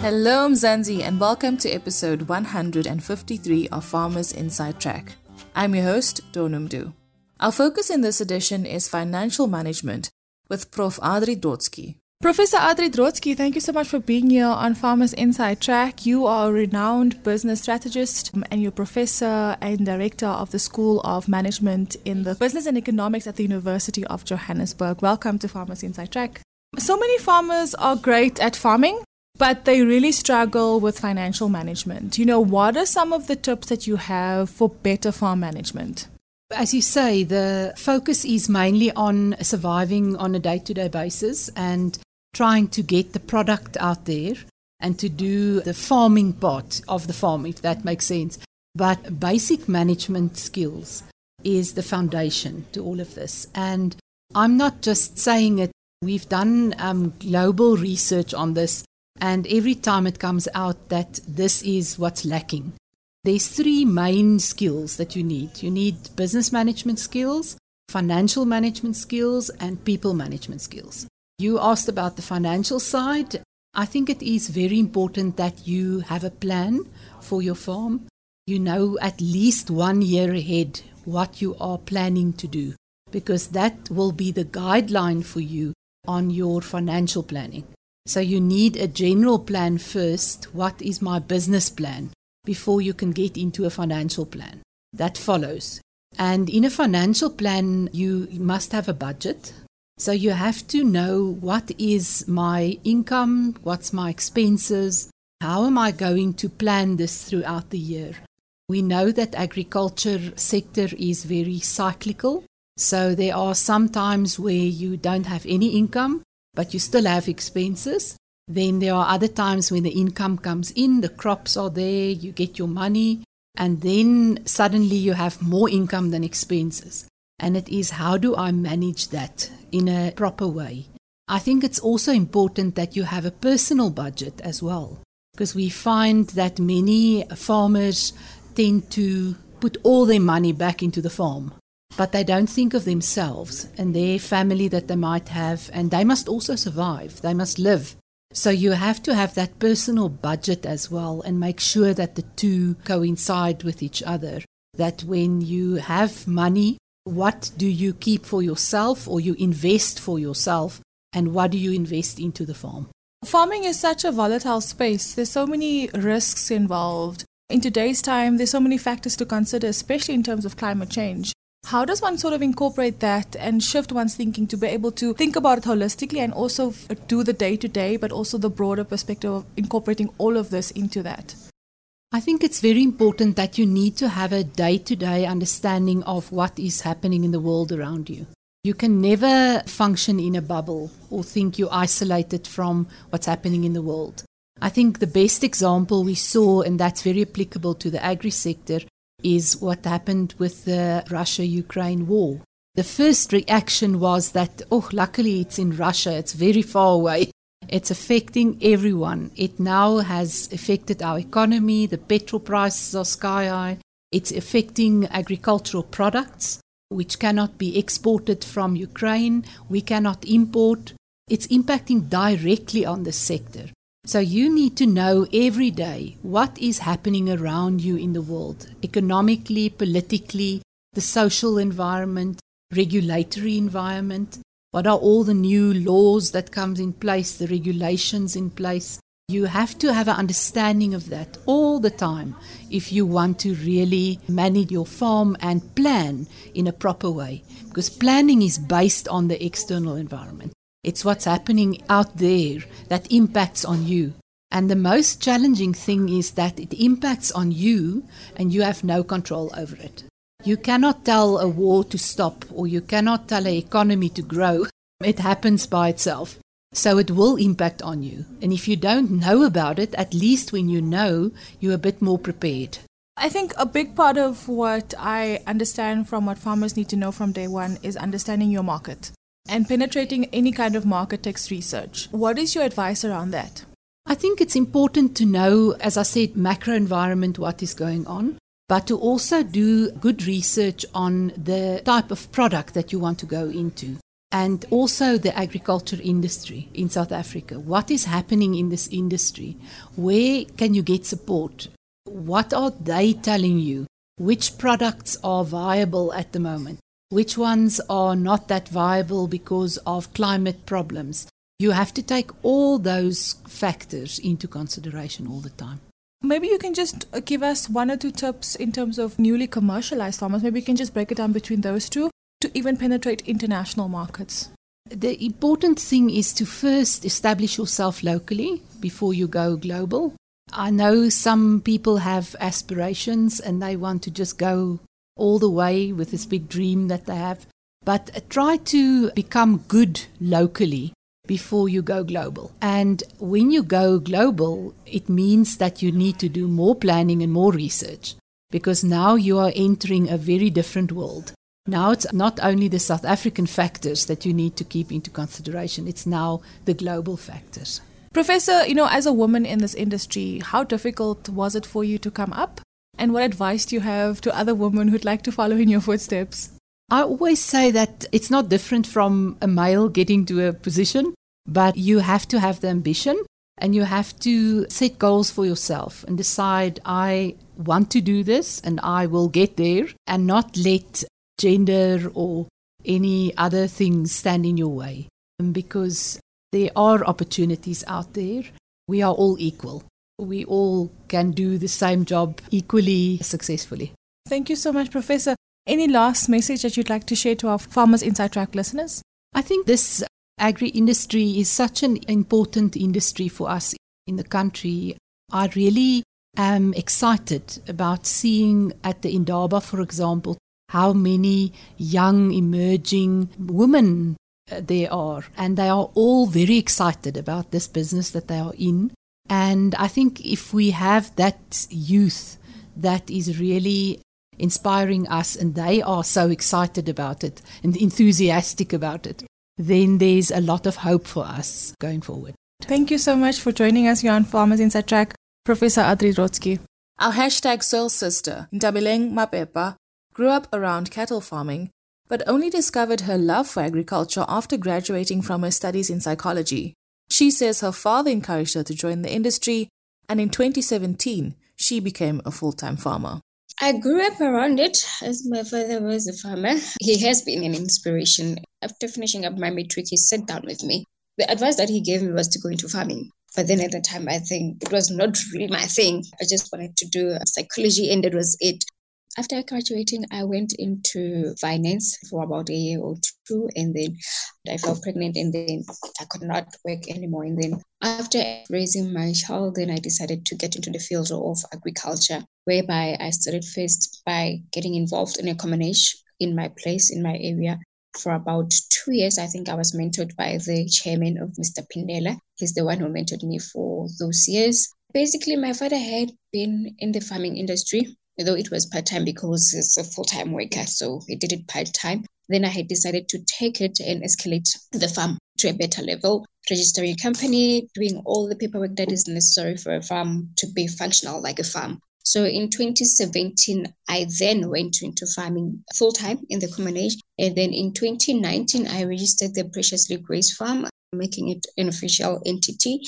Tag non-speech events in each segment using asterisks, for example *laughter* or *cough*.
Hello, Mzansi, and welcome to episode 153 of Farmers Inside Track. I'm your host, Donumdu. Our focus in this edition is financial management with Prof. Adri Drotskie. Professor Adri Drotskie, thank you so much for being here on Farmers Inside Track. You are a renowned business strategist um, and you're professor and director of the School of Management in the Business and Economics at the University of Johannesburg. Welcome to Farmers Inside Track. So many farmers are great at farming, but they really struggle with financial management. You know, what are some of the tips that you have for better farm management? As you say, the focus is mainly on surviving on a day to day basis and trying to get the product out there and to do the farming part of the farm, if that makes sense. But basic management skills is the foundation to all of this. And I'm not just saying it, we've done um, global research on this, and every time it comes out that this is what's lacking. There's three main skills that you need you need business management skills, financial management skills, and people management skills. You asked about the financial side. I think it is very important that you have a plan for your farm. You know at least one year ahead what you are planning to do because that will be the guideline for you on your financial planning. So you need a general plan first. What is my business plan before you can get into a financial plan? That follows. And in a financial plan, you must have a budget. So you have to know what is my income, what's my expenses, how am I going to plan this throughout the year? We know that agriculture sector is very cyclical. So there are some times where you don't have any income, but you still have expenses. Then there are other times when the income comes in, the crops are there, you get your money, and then suddenly you have more income than expenses. And it is how do I manage that in a proper way? I think it's also important that you have a personal budget as well, because we find that many farmers tend to put all their money back into the farm, but they don't think of themselves and their family that they might have, and they must also survive, they must live. So you have to have that personal budget as well and make sure that the two coincide with each other. That when you have money what do you keep for yourself or you invest for yourself? And what do you invest into the farm? Farming is such a volatile space. There's so many risks involved. In today's time, there's so many factors to consider, especially in terms of climate change. How does one sort of incorporate that and shift one's thinking to be able to think about it holistically and also do the day to day, but also the broader perspective of incorporating all of this into that? I think it's very important that you need to have a day to day understanding of what is happening in the world around you. You can never function in a bubble or think you're isolated from what's happening in the world. I think the best example we saw, and that's very applicable to the agri sector, is what happened with the Russia Ukraine war. The first reaction was that, oh, luckily it's in Russia, it's very far away. It's affecting everyone. It now has affected our economy. The petrol prices are sky high. It's affecting agricultural products, which cannot be exported from Ukraine. We cannot import. It's impacting directly on the sector. So you need to know every day what is happening around you in the world, economically, politically, the social environment, regulatory environment. What are all the new laws that comes in place, the regulations in place? You have to have an understanding of that all the time if you want to really manage your farm and plan in a proper way. Because planning is based on the external environment. It's what's happening out there that impacts on you. And the most challenging thing is that it impacts on you and you have no control over it. You cannot tell a war to stop or you cannot tell an economy to grow. *laughs* It happens by itself. So it will impact on you. And if you don't know about it, at least when you know, you're a bit more prepared. I think a big part of what I understand from what farmers need to know from day one is understanding your market. And penetrating any kind of market text research. What is your advice around that? I think it's important to know, as I said, macro environment, what is going on but to also do good research on the type of product that you want to go into. and also the agriculture industry in South Africa. What is happening in this industry? Where can you get support? What are they telling you? Which products are viable at the moment? Which ones are not that viable because of climate problems? You have to take all those factors into consideration all the time. Maybe you can just uh, give us one or two tips in terms of newly commercialized farmers. Maybe you can just break it down between those two to even penetrate international markets? The important thing is to first establish yourself locally before you go global. I know some people have aspirations and they want to just go all the way with this big dream that they have, but try to become good locally before you go global. And when you go global, it means that you need to do more planning and more research because now you are entering a very different world. Now it's not only the South African factors that you need to keep into consideration, it's now the global factors. Professor, you know, as a woman in this industry, how difficult was it for you to come up? And what advice do you have to other women who'd like to follow in your footsteps? I always say that it's not different from a male getting to a position, but you have to have the ambition and you have to set goals for yourself and decide, I want to do this and I will get there, and not let gender or any other things stand in your way because there are opportunities out there. We are all equal. We all can do the same job equally successfully. Thank you so much, Professor. Any last message that you'd like to share to our Farmers Inside Track listeners? I think this agri industry is such an important industry for us in the country. I really am excited about seeing at the Indaba, for example, how many young emerging women uh, there are. And they are all very excited about this business that they are in. And I think if we have that youth that is really inspiring us and they are so excited about it and enthusiastic about it, then there's a lot of hope for us going forward. Thank you so much for joining us here on Farmers Inside Track, Professor Adri Rotsky. Our hashtag soil sister, Ntabeleng Mapepa, grew up around cattle farming, but only discovered her love for agriculture after graduating from her studies in psychology. She says her father encouraged her to join the industry, and in 2017, she became a full time farmer. I grew up around it as my father was a farmer. He has been an inspiration. After finishing up my matric, he sat down with me. The advice that he gave me was to go into farming. But then at the time, I think it was not really my thing. I just wanted to do psychology, and that was it. After graduating, I went into finance for about a year or two, and then I fell pregnant, and then I could not work anymore. And then after raising my child, then I decided to get into the field of agriculture, whereby I started first by getting involved in a combination in my place in my area for about two years. I think I was mentored by the chairman of Mr. Pindela. He's the one who mentored me for those years. Basically, my father had been in the farming industry although it was part time because it's a full time worker. So he did it part time. Then I had decided to take it and escalate the farm to a better level, registering a company, doing all the paperwork that is necessary for a farm to be functional like a farm. So in 2017, I then went into farming full time in the combination. And then in 2019, I registered the Preciously Grace Farm, making it an official entity,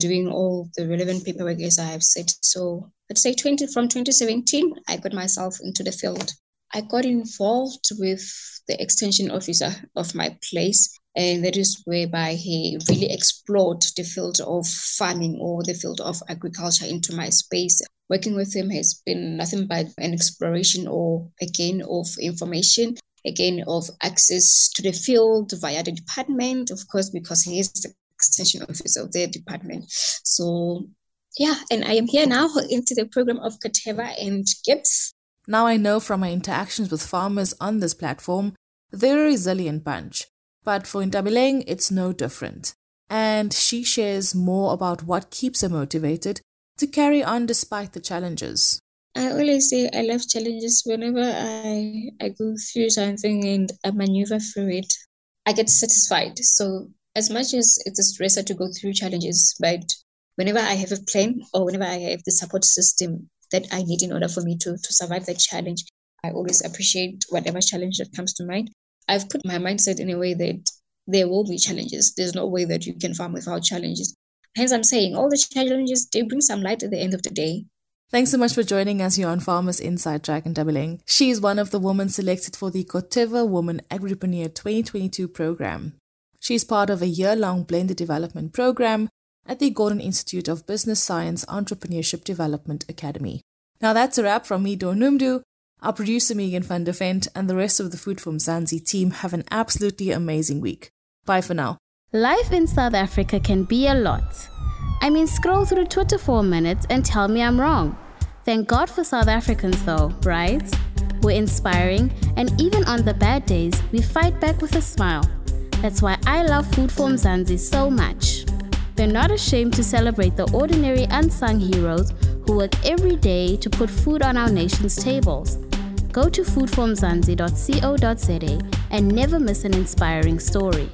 doing all the relevant paperwork as I have said. So let's say 20 from 2017 i got myself into the field i got involved with the extension officer of my place and that is whereby he really explored the field of farming or the field of agriculture into my space working with him has been nothing but an exploration or a gain of information again of access to the field via the department of course because he is the extension officer of their department so yeah, and I am here now into the program of Corteva and GIBS. Now I know from my interactions with farmers on this platform, they're a resilient bunch. But for Ntabeleng, it's no different. And she shares more about what keeps her motivated to carry on despite the challenges. I always say I love challenges whenever I, I go through something and I maneuver through it. I get satisfied. So as much as it's a stressor to go through challenges, but whenever I have a plan or whenever I have the support system that I need in order for me to, to survive that challenge, I always appreciate whatever challenge that comes to mind. I've put my mindset in a way that there will be challenges. There's no way that you can farm without challenges. Hence, I'm saying all the challenges, they bring some light at the end of the day. Thanks so much for joining us here on Farmers Inside Ntabeleng. She is one of the women selected for the Corteva Woman Agripreneur 2022 program. She is part of a year long blended development program at the Gordon Institute of Business Science Entrepreneurship Development Academy. Now that's a wrap from me, Donumdu. Our producer Megan van der Vent and the rest of the Food for Mzansi team have an absolutely amazing week. Bye for now. Life in South Africa can be a lot. I mean, scroll through Twitter for a minute and tell me I'm wrong. Thank God for South Africans, though, right? We're inspiring, and even on the bad days, we fight back with a smile. That's why I love Food for Mzansi so much. They're not ashamed to celebrate the ordinary unsung heroes who work every day to put food on our nation's tables. Go to foodformzansi.co.za and never miss an inspiring story.